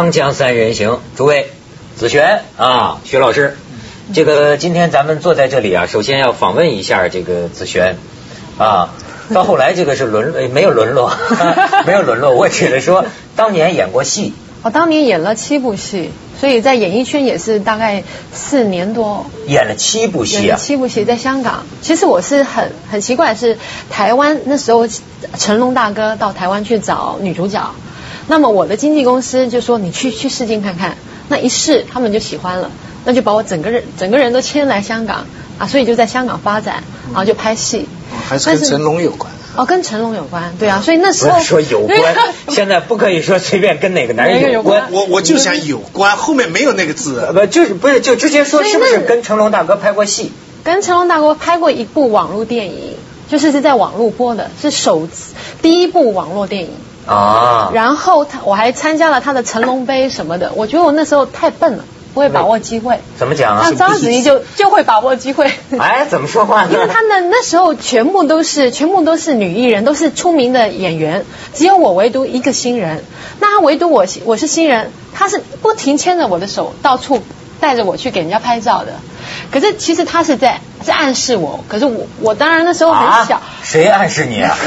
锵锵三人行，诸位，子璇啊，徐老师，这个今天咱们坐在这里啊，首先要访问一下这个子璇啊。到后来这个是沦呃没有沦落，没有沦落，我只是说当年演过戏，我当年演了七部戏，所以在演艺圈也是大概四年多。演了七部戏啊，演七部戏在香港。其实我是很很奇怪，是台湾那时候成龙大哥到台湾去找女主角，那么我的经纪公司就说你去去试镜看看，那一试他们就喜欢了，那就把我整个人整个人都迁来香港啊，所以就在香港发展，然后就拍戏。还是跟成龙有关。哦，跟成龙有关，对啊，所以那时候说有关，现在不可以说随便跟哪个男人有关。我我就想有关，后面没有那个字。不就是不是就直接说是不是跟成龙大哥拍过戏？跟成龙大哥拍过一部网络电影，就是是在网络播的，是首次第一部网络电影啊。然后他我还参加了他的成龙杯什么的，我觉得我那时候太笨了。不会把握机会，怎么讲啊？那章子怡就就会把握机会。哎，怎么说话呢？因为他们那时候全部都是全部都是女艺人，都是出名的演员，只有我唯独一个新人。那他唯独我我是新人，他是不停牵着我的手到处带着我去给人家拍照的。可是其实他是在在暗示我，可是我我当然那时候很小。谁暗示你啊？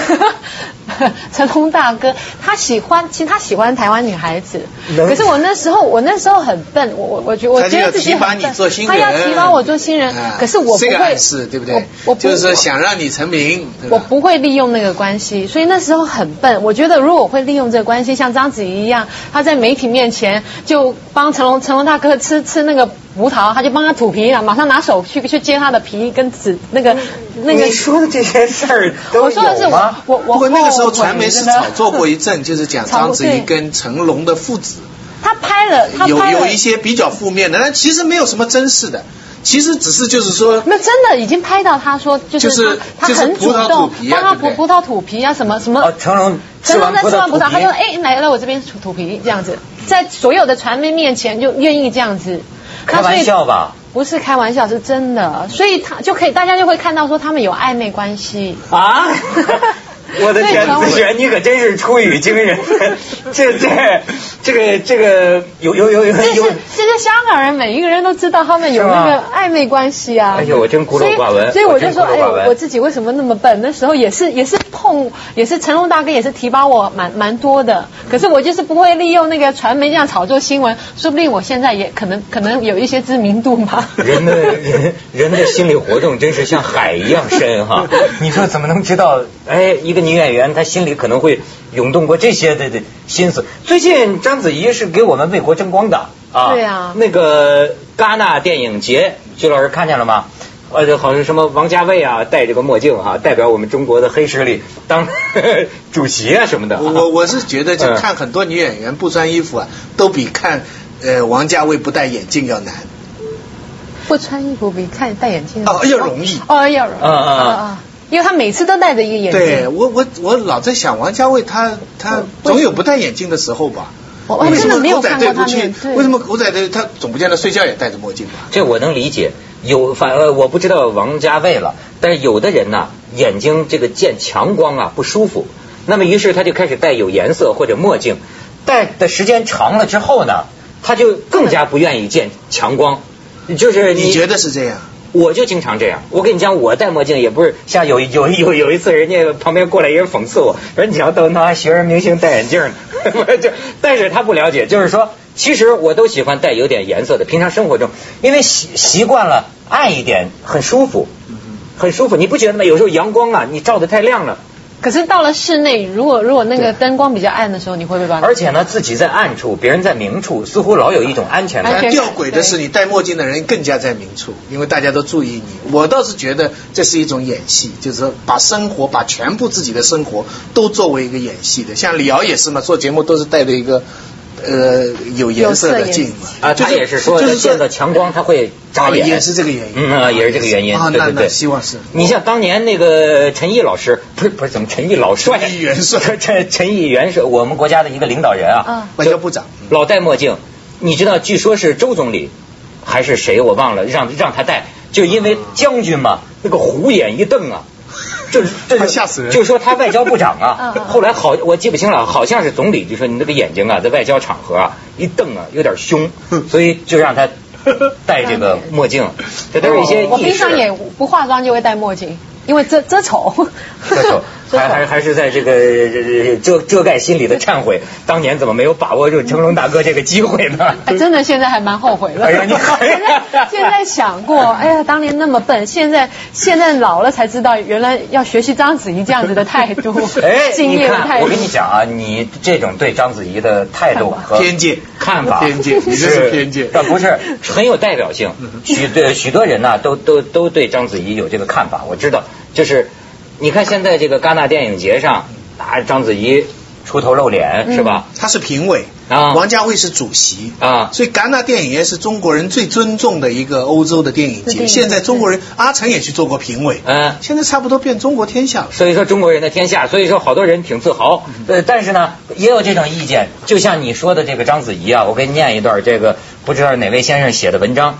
成龙大哥，他喜欢，其实他喜欢台湾女孩子。可是我那时候，我那时候很笨，我我我觉我觉得自己很笨。他要提拔我做新人，可是我不会，是对不对？我就是说想让你成名。我不会利用那个关系，所以那时候很笨。我觉得如果我会利用这个关系，像章子怡一样，她在媒体面前就帮成龙成龙大哥吃吃那个葡萄，他就帮他吐皮了，马上拿手去去接他的皮跟籽那个那个。你说的这些事儿都有吗？我我不过那个时候传媒是炒作过一阵，就是讲章子怡跟成龙的父子。他拍了，他有有一些比较负面的，但其实没有什么真实的，其实只是就是说。那真的已经拍到他说就是他很主动帮他葡葡萄吐皮啊什么什么。哦，成龙成龙在吃完葡萄，他说哎来来我这边吐吐皮这样子，在所有的传媒面前就愿意这样子。开玩笑吧？不是开玩笑，是真的，所以他就可以大家就会看到说他们有暧昧关系啊。我的天，子璇，你可真是出语惊人！这这这个这个有有有有有，这是香港人每一个人都知道他们有那个暧昧关系啊！哎呦，我真孤陋寡闻。所以我就说，哎呦，我自己为什么那么笨？那时候也是也是碰，也是成龙大哥也是提拔我蛮蛮多的。可是我就是不会利用那个传媒这样炒作新闻，说不定我现在也可能可能有一些知名度嘛。人的人人的心理活动真是像海一样深哈！你说怎么能知道？哎，一个。女演员她心里可能会涌动过这些的的心思。最近章子怡是给我们为国争光的啊，对啊，那个戛纳电影节，徐老师看见了吗？呃，好像什么王家卫啊，戴这个墨镜哈，代表我们中国的黑势力当 主席啊什么的。我我是觉得，就看很多女演员不穿衣服啊，都比看呃王家卫不戴眼镜要难。不穿衣服比看戴眼镜哦要容易哦要容易啊啊啊。因为他每次都戴着一个眼镜。对我我我老在想王家卫他他总有不戴眼镜的时候吧？我真的没有看过他面。为什么狗仔队他总不见得睡觉也戴着墨镜吧？这我能理解，有反呃我不知道王家卫了，但是有的人呢眼睛这个见强光啊不舒服，那么于是他就开始戴有颜色或者墨镜，戴的时间长了之后呢，他就更加不愿意见强光，就是你觉得是这样？我就经常这样，我跟你讲，我戴墨镜也不是像有有有有一次，人家旁边过来一人讽刺我，说你要都拿学人明星戴眼镜呢，就 但是他不了解，就是说，其实我都喜欢戴有点颜色的，平常生活中，因为习习惯了暗一点，很舒服，很舒服，你不觉得吗？有时候阳光啊，你照的太亮了。可是到了室内，如果如果那个灯光比较暗的时候，你会不会把？而且呢，自己在暗处，别人在明处，似乎老有一种安全感。吊诡的是，你戴墨镜的人更加在明处，因为大家都注意你。我倒是觉得这是一种演戏，就是说把生活，把全部自己的生活都作为一个演戏的。像李敖也是嘛，做节目都是戴着一个。呃，有颜色的镜嘛？啊，他也是说，见到强光他会扎眼，也是这个原因。嗯啊，也是这个原因。对对对，希望是。你像当年那个陈毅老师，不是不是怎么陈毅老帅？陈毅元帅，陈陈毅元帅我们国家的一个领导人啊，外交部长，老戴墨镜。你知道，据说是周总理还是谁，我忘了，让让他戴，就因为将军嘛，那个虎眼一瞪啊。就是这吓死人！就说他外交部长啊，后来好我记不清了，好像是总理就说你那个眼睛啊，在外交场合啊一瞪啊有点凶，所以就让他 戴这个墨镜，这都是一些我平常也。不化妆就会戴墨镜，因为遮遮丑。这首还还 还是在这个呃遮遮盖心里的忏悔，当年怎么没有把握住成龙大哥这个机会呢？哎，真的，现在还蛮后悔的。哎呀你现在现在想过，哎呀，当年那么笨，现在现在老了才知道，原来要学习章子怡这样子的态度，哎，敬业的态度。我跟你讲啊，你这种对章子怡的态度和偏见看法，偏见你这是偏见但不是很有代表性。许对许多人呢，都都都对章子怡有这个看法。我知道，就是你看现在这个戛纳电影节上，啊，章子怡出头露脸是吧？他是评委啊王家卫是主席啊所以戛纳电影节是中国人最尊重的一个欧洲的电影节。是电影节现在中国人阿成也去做过评委，嗯现在差不多变中国天下了。所以说中国人的天下，所以说好多人挺自豪。呃，但是呢，也有这种意见，就像你说的这个章子怡啊，我给你念一段这个不知道哪位先生写的文章，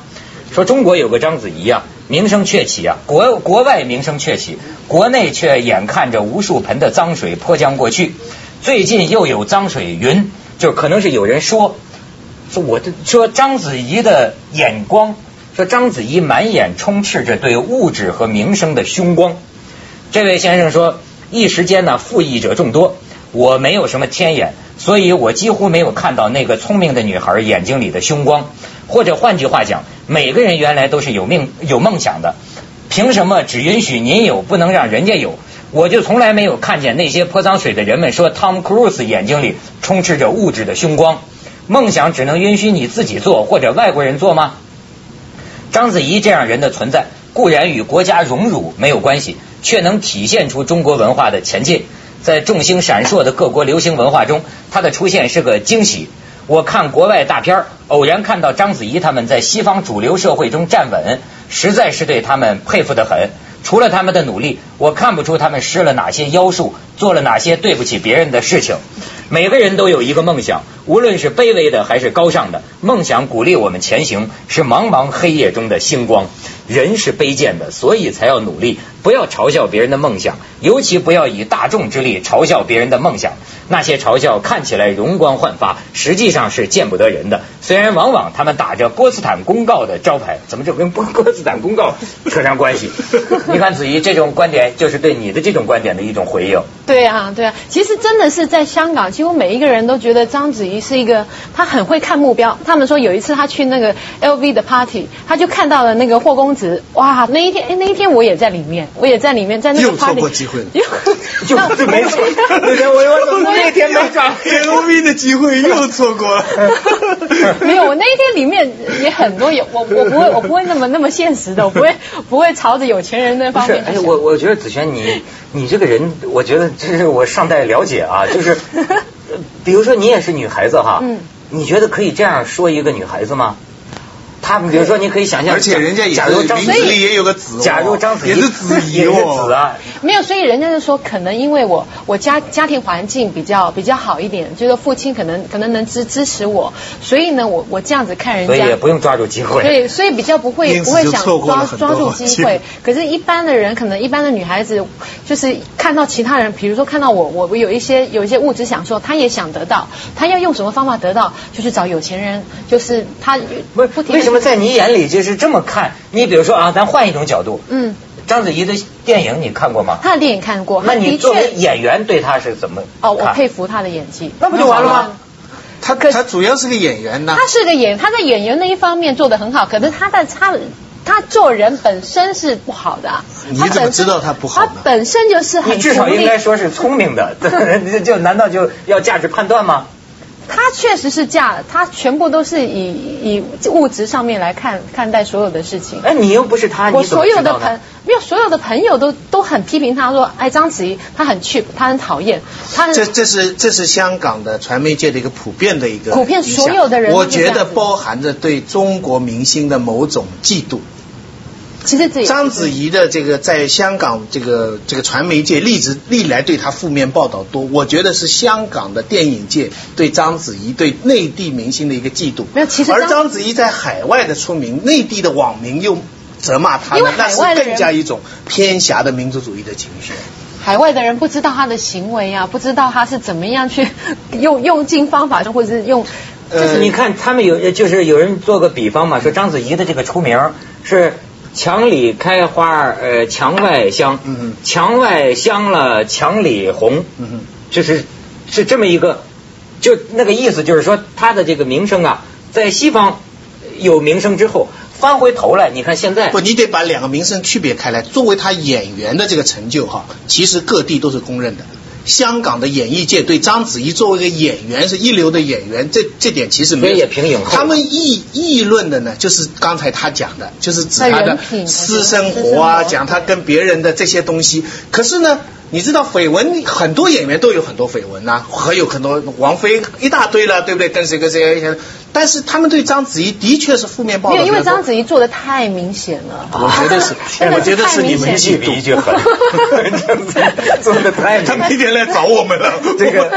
说中国有个章子怡啊，名声鹊起啊，国国外名声鹊起，国内却眼看着无数盆的脏水泼将过去，最近又有脏水云，就可能是有人说，说我的说章子怡的眼光，说章子怡满眼充斥着对物质和名声的凶光。这位先生说，一时间呢，负议者众多，我没有什么天眼，所以我几乎没有看到那个聪明的女孩眼睛里的凶光。或者换句话讲，每个人原来都是有命有梦想的，凭什么只允许您有，不能让人家有？我就从来没有看见那些泼脏水的人们说汤姆·克鲁斯眼睛里充斥着物质的凶光。梦想只能允许你自己做，或者外国人做吗？章子怡这样人的存在，固然与国家荣辱没有关系，却能体现出中国文化的前进。在众星闪烁的各国流行文化中，她的出现是个惊喜。我看国外大片儿，偶然看到章子怡他们在西方主流社会中站稳，实在是对他们佩服得很。除了他们的努力，我看不出他们施了哪些妖术，做了哪些对不起别人的事情。每个人都有一个梦想，无论是卑微的还是高尚的，梦想鼓励我们前行，是茫茫黑夜中的星光。人是卑贱的，所以才要努力，不要嘲笑别人的梦想，尤其不要以大众之力嘲笑别人的梦想。那些嘲笑看起来容光焕发，实际上是见不得人的。虽然往往他们打着波茨坦公告的招牌，怎么就跟波波茨坦公告 扯上关系？你看子怡这种观点，就是对你的这种观点的一种回应。对啊，对啊，其实真的是在香港，几乎每一个人都觉得章子怡是一个，她很会看目标。他们说有一次她去那个 LV 的 party，她就看到了那个霍公子，哇，那一天，哎，那一天我也在里面，我也在里面，在那个又错 party 过机会了。就 就没错，那天我我我那天没找。LV 的机会又错过了。没有，我那一天里面也很多有我我不会我不会那么那么现实的，我不会不会朝着有钱人那方面去想。我我觉得子璇你你这个人，我觉得这是我尚待了解啊，就是，呃比如说你也是女孩子哈，嗯你觉得可以这样说一个女孩子吗？她比如说你可以想象，而且人家也假如章是名字里也有个子哦，假如章子怡也是子怡也是哦，子啊，没有，所以人家就说，可能因为我我家家庭环境比较比较好一点，就是父亲可能可能能支支持我，所以呢，我我这样子看人家所以也。不用抓住机会。对，所以比较不会不会想抓抓住机机会会。可是，一般的人可能一般的女孩子，就是看到其他人，比如说看到我，我我有一些有一些物质享受，她也想得到，她要用什么方法得到，就去找有钱人，就是她不是不停地为什么在你眼里就是这么看？你比如说啊，咱换一种角度，嗯，章子怡的电影你看过吗？她的电影看过，那你作为演员对她是怎么哦，我佩服她的演技，那不就完了吗？他可他主要是个演员呐他。是个演，他在演员那一方面做得很好，可是他在他他做人本身是不好的啊。你怎么知道他不好呢他本身就是很你至少应该说是聪明的，就 就难道就要价值判断吗？他确实是价，他全部都是以以物质上面来看看待所有的事情。哎，你又不是他，我你所有的朋没有所有的朋友都都很批评他说，哎，章子怡她很 cheap，她很讨厌，她这这是这是香港的传媒界的一个普遍的一个普遍所有的人我觉得包含着对中国明星的某种嫉妒。其实这章子怡的这个在香港这个这个传媒界历直历来对她负面报道多，我觉得是香港的电影界对章子怡对内地明星的一个嫉妒。没有其实而章子怡在海外的出名，内地的网民又责骂她因为呢，那是更加一种偏狭的民族主义的情绪。海外的人不知道他的行为啊，不知道他是怎么样去用 用尽方法，或者是用就是，你看他们有就是有人做个比方嘛，说章子怡的这个出名是墙里开花，呃，墙外香，嗯嗯墙外香了，墙里红，嗯哼就是是这么一个，就那个意思，就是说他的这个名声啊，在西方有名声之后，翻回头来，你看现在不，你得把两个名声区别开来。作为他演员的这个成就哈，其实各地都是公认的。香港的演艺界对章子怡作为一个演员是一流的演员，这这点其实没有。也评影他们议议论的呢，就是刚才他讲的，就是指他的私生活啊，讲他跟别人的这些东西。可是呢，你知道绯闻，很多演员都有很多绯闻呐、还有很多王菲一大堆了，对不对？跟谁跟谁，但是他们对章子怡的确是负面报道因为章子怡做的太明显了。我觉得是 我觉得是你们太明显一狠，做的太他明天来找我们了。这个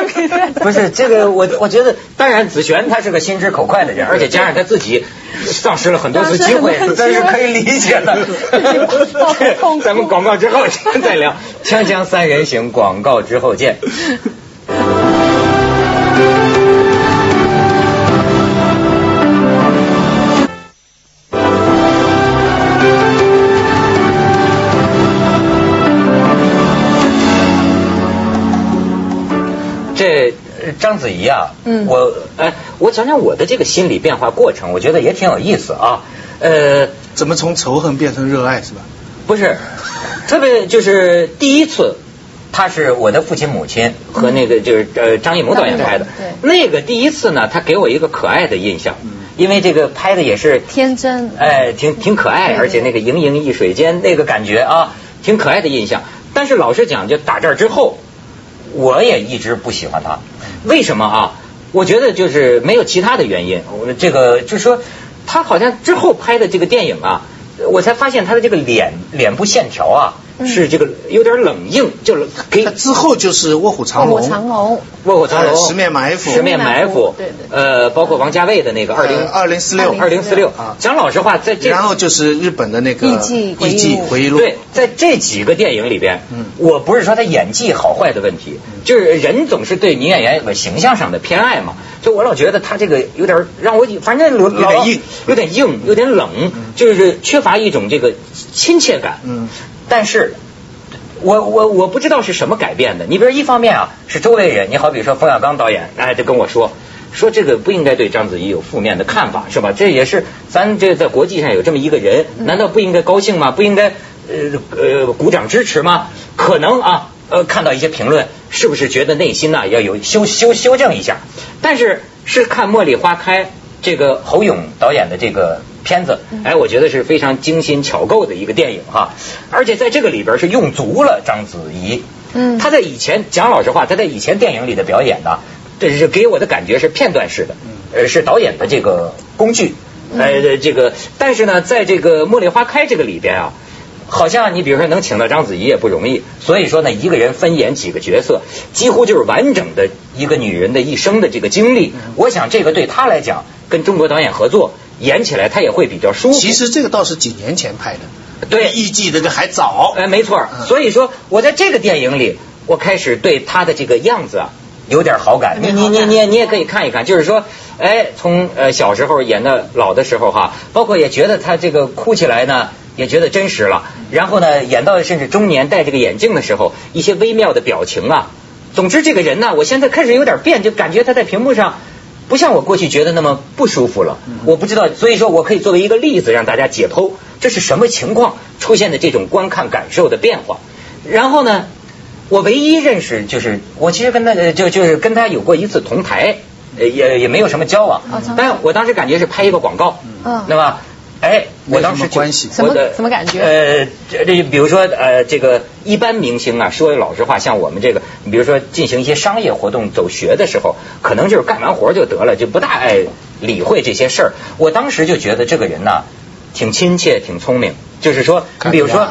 不是这个，我我觉得，当然子璇他是个心直口快的人，而且加上他自己 丧失了很多次机会但是可以理解的 咱们广告之后再聊，锵锵三人行，广告之后见。章子怡啊，嗯我哎，我讲讲我的这个心理变化过程，我觉得也挺有意思啊。呃，怎么从仇恨变成热爱是吧？不是，特别就是第一次，他是我的父亲母亲和那个就是呃张艺谋导演拍的那个第一次呢，他给我一个可爱的印象，因为这个拍的也是天真。哎，挺挺可爱，而且那个盈盈一水间那个感觉啊，挺可爱的印象。但是老实讲，就打这儿之后，我也一直不喜欢他。为什么啊？我觉得就是没有其他的原因。我这个就是说，他好像之后拍的这个电影啊，我才发现他的这个脸脸部线条啊，是这个有点冷硬，就是给那之后就是卧虎藏龙，卧虎藏龙，卧虎藏龙、呃十面埋伏。十面埋伏，对对呃，包括王家卫的那个二零二零四六，二零四六。啊。讲老实话，在这然后就是日本的那个艺伎回忆录。回忆录，对，在这几个电影里边，嗯。我不是说他演技好坏的问题，就是人总是对女演员有个形象上的偏爱嘛。就我老觉得他这个有点让我反正有有点硬，有点硬，有点冷，就是缺乏一种这个亲切感。嗯，但是。我我我不知道是什么改变的。你比如一方面啊，是周围人，你好比说冯小刚导演，哎，就跟我说，说这个不应该对章子怡有负面的看法，是吧？这也是咱这在国际上有这么一个人，难道不应该高兴吗？不应该呃呃鼓掌支持吗？可能啊，呃，看到一些评论，是不是觉得内心呢要有修修修正一下？但是是看《茉莉花开》这个侯勇导演的这个片子，哎，我觉得是非常精心巧构的一个电影哈，而且在这个里边是用足了章子怡。嗯她在以前讲老实话，她在以前电影里的表演呢，这是给我的感觉是片段式的，呃，是导演的这个工具，呃，这个，但是呢，在这个《茉莉花开》这个里边啊。好像你比如说能请到章子怡也不容易，所以说呢，一个人分演几个角色，几乎就是完整的一个女人的一生的这个经历。我想这个对她来讲，跟中国导演合作演起来，他也会比较舒服。其实这个倒是几年前拍的，对艺伎这个还早，哎，没错所以说，我在这个电影里，我开始对他的这个样子啊有点好感。你你你你你也可以看一看，就是说，哎，从呃小时候演到老的时候哈，包括也觉得他这个哭起来呢。也觉得真实了，然后呢，演到甚至中年戴这个眼镜的时候，一些微妙的表情啊。总之，这个人呢，我现在开始有点变，就感觉他在屏幕上不像我过去觉得那么不舒服了。我不知道，所以说我可以作为一个例子让大家解剖，这是什么情况出现的这种观看感受的变化。然后呢，我唯一认识就是我其实跟他呃就就是跟他有过一次同台，呃也也没有什么交往但我当时感觉是拍一个广告，嗯那么。哎，我当时关系什么我的什么感觉呃，这这比如说呃，这个一般明星啊，说老实话，像我们这个，你比如说进行一些商业活动、走学的时候，可能就是干完活就得了，就不大爱理会这些事儿。我当时就觉得这个人呐，挺亲切，挺聪明。就是说，比如说。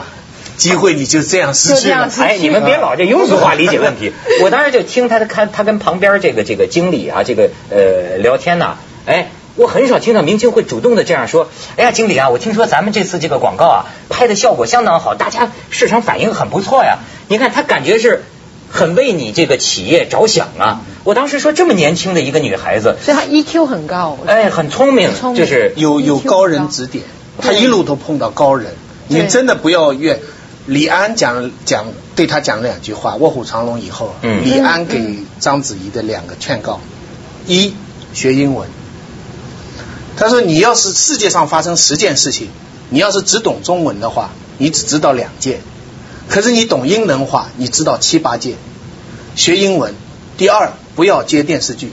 机会你就这样失去哎，你们别老这庸俗化理解问题。我当时就听他的看他跟旁边这个这个经理啊，这个呃聊天呐、哎。我很少听到明星会主动的这样说，哎呀，经理啊，我听说咱们这次这个广告啊，拍的效果相当好，大家市场反应很不错呀。你看他感觉是很为你这个企业着想啊。我当时说这么年轻的一个女孩子，所以她 EQ 很高。哎，很聪明，聪明就是有有高人指点，她一路都碰到高人，你真的不要怨。李安讲讲对他讲两句话，卧虎藏龙以后，嗯李安给章子怡的两个劝告：一，学英文。他说你要是世界上发生十件事情，你要是只懂中文的话，你只知道两件；可是你懂英文话，你知道七八件。学英文。第二，不要接电视剧。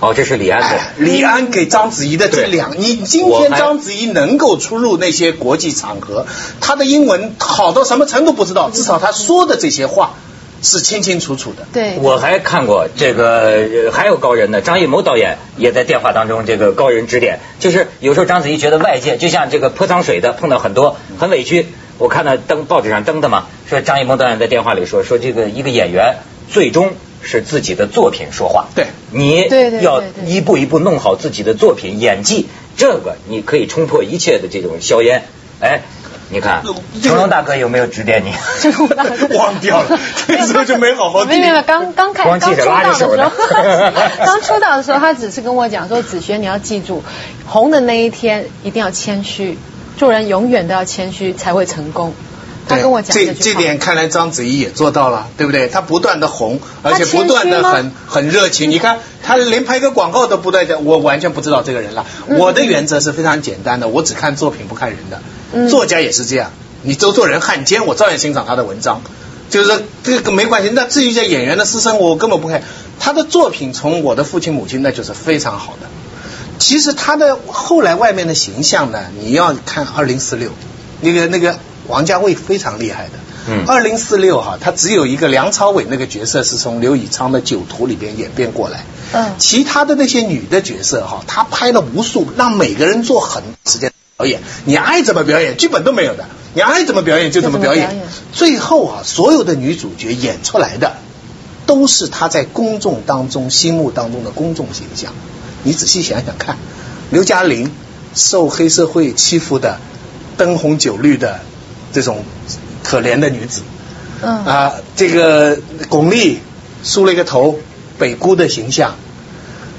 哦，这是李安的。哎，李安给章子怡的这两，你今天章子怡能够出入那些国际场合，她的英文好到什么程度不知道，至少她说的这些话是清清楚楚的。对，我还看过这个，呃还有高人呢。张艺谋导演也在电话当中这个高人指点，就是有时候章子怡觉得外界就像这个泼脏水的，碰到很多很委屈。我看到登报纸上登的嘛，说张艺谋导演在电话里说说这个一个演员最终是自己的作品说话。对你要一步一步弄好自己的作品演技，这个你可以冲破一切的这种硝烟。哎，你看成龙大哥有没有指点你？忘掉了那时候就没好好没有没有，刚刚开光记着刚出道的时候拉着手，刚出道的时候，他只是跟我讲说，子轩你要记住，红的那一天一定要谦虚，做人永远都要谦虚才会成功。他跟我讲这这点，看来章子怡也做到了，对不对？她不断的红，而且不断的很很热情。你看，她连拍个广告都不带的，我完全不知道这个人了。嗯我的原则是非常简单的，我只看作品不看人的。嗯作家也是这样，你周作人汉奸，我照样欣赏他的文章。就是说这个没关系。那至于这演员的私生活，我根本不看。他的作品从《我的父亲母亲》那就是非常好的。其实他的后来外面的形象呢，你要看二零四六，那个那个王家卫非常厉害的。嗯二零四六哈，他只有一个梁朝伟那个角色是从刘以昌的《酒徒》里边演变过来。嗯其他的那些女的角色哈，他拍了无数，让每个人做很时间表演，你爱怎么表演，剧本都没有的，你爱怎么表演就怎么表演。最后啊，所有的女主角演出来的，都是她在公众当中心目当中的公众形象。你仔细想想看，刘嘉玲受黑社会欺负的、灯红酒绿的这种可怜的女子，嗯。啊，这个巩俐梳了一个头，北姑的形象，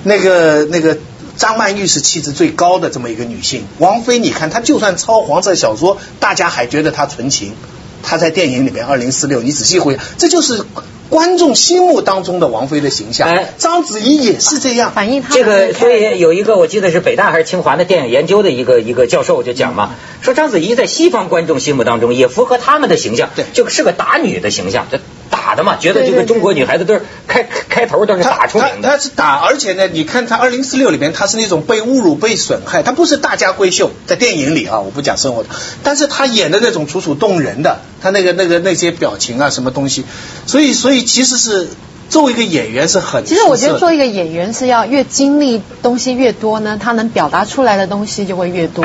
那个那个张曼玉是气质最高的这么一个女性，王菲你看她就算抄黄色小说，大家还觉得她纯情，她在电影里面二零四六，你仔细回想，这就是观众心目当中的王菲的形象。哎章子怡也是这样，反映她这个，的所以有一个我记得是北大还是清华的电影研究的一个一个教授就讲嘛，说章子怡在西方观众心目当中也符合他们的形象，对。就是个打女的形象，这打的嘛，觉得这个中国女孩子都是开开开头都是打出名他他的。是打，而且呢，你看她二零四六里面，她是那种被侮辱、被损害，她不是大家闺秀，在电影里啊，我不讲生活的，但是她演的那种楚楚动人的，她那个那个那些表情啊，什么东西，所以所以其实是作为一个演员是很其实我觉得做一个演员是要越经历东西越多呢，他能表达出来的东西就会越多。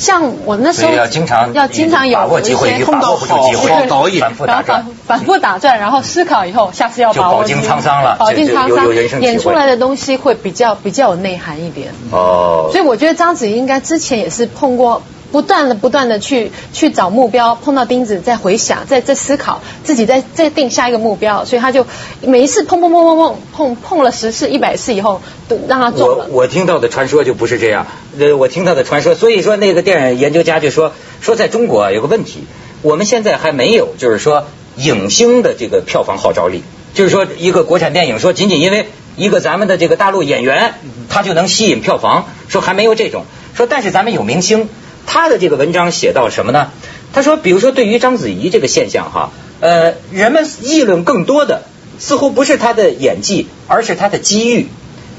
像我那时候要经常要经常有把握机会一些与把握不住机会好导演反复打然后转反。反复打转，然后思考以后，下次要就把握饱经住沧桑了饱经沧桑，演出来的东西会比较比较有内涵一点。哦所以我觉得章子怡应该之前也是碰过。不断的、不断的去去找目标，碰到钉子再回想，再再思考，自己再再定下一个目标，所以他就每一次碰碰碰碰碰碰碰了十次、一百次以后，都让他中我了。我听到的传说就不是这样，呃，我听到的传说，所以说那个电影研究家就说说在中国啊有个问题，我们现在还没有就是说影星的这个票房号召力，就是说一个国产电影说仅仅因为一个咱们的这个大陆演员他就能吸引票房，说还没有这种，说但是咱们有明星，他的这个文章写到什么呢？他说，比如说对于章子怡这个现象哈，呃，人们议论更多的似乎不是她的演技，而是她的机遇。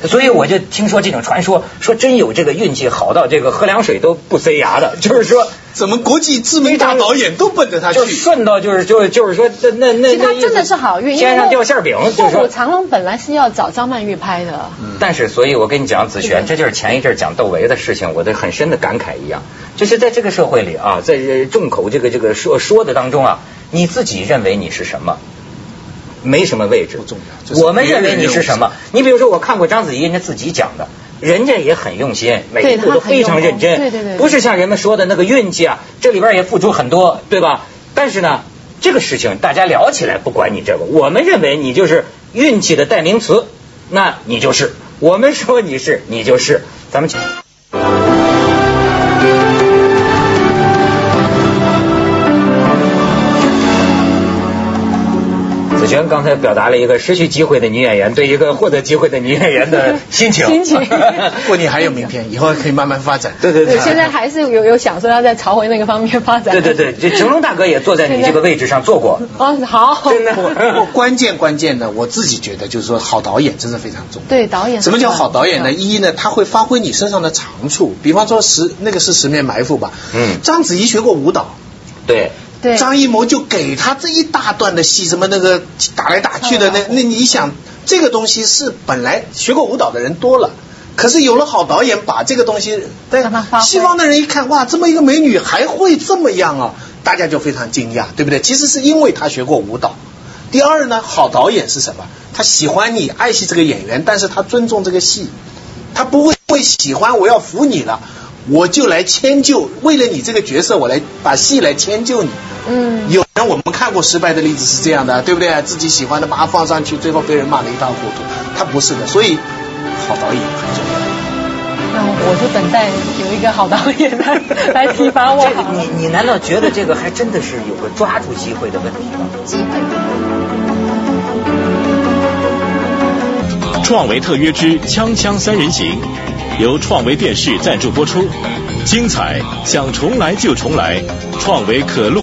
所以我就听说这种传说，说真有这个运气好到这个喝凉水都不塞牙的，就是说怎么国际知名大导演都奔着他就去？顺到就是就是就是说那那那那其实他真的是好运，天上掉馅饼，就卧虎是说。藏龙本来是要找张曼玉拍的，但是，所以我跟你讲，子璇，这就是前一阵讲窦唯的事情，我的很深的感慨一样，就是在这个社会里啊，在呃众口这个这个说说的当中啊，你自己认为你是什么？没什么位置，不重要就是我们认为你是什么？你比如说，我看过章子怡人家自己讲的，人家也很用心，每一步都非常认真，对对对不是像人们说的那个运气啊，这里边也付出很多，对吧？但是呢，这个事情大家聊起来不管你这个，我们认为你就是运气的代名词，那你就是。我们说你是，你就是。咱们请。璇刚才表达了一个失去机会的女演员对一个获得机会的女演员的心情。心情 不，你还有明天，以后可以慢慢发展。对对对。现在还是有有想说要在朝回那个方面发展。对对对，这成龙大哥也坐在你这个位置上坐过。哦，好。真的。不，关键关键的，我自己觉得就是说，好导演真的非常重要。对，导演。什么叫好导演呢？一呢，他会发挥你身上的长处，比方说十那个是十面埋伏吧。嗯。章子怡学过舞蹈。对。对张艺谋就给他这一大段的戏，什么那个打来打去的，那那你想，这个东西是本来学过舞蹈的人多了，可是有了好导演把这个东西，对西方的人一看，哇，这么一个美女还会这么样啊，大家就非常惊讶，对不对？其实是因为她学过舞蹈。第二呢，好导演是什么？他喜欢你，爱惜这个演员，但是他尊重这个戏，他不会会喜欢我要服你了。我就来迁就，为了你这个角色，我来把戏来迁就你。嗯，有人我们看过失败的例子是这样的，对不对？自己喜欢的把它放上去，最后被人骂得一塌糊涂。他不是的，所以好导演很重要。那我就等待有一个好导演来来提拔我。这个你你难道觉得这个还真的是有个抓住机会的问题吗？机会。创维特约之锵锵三人行。由创维电视赞助播出，精彩想重来就重来，创维可录。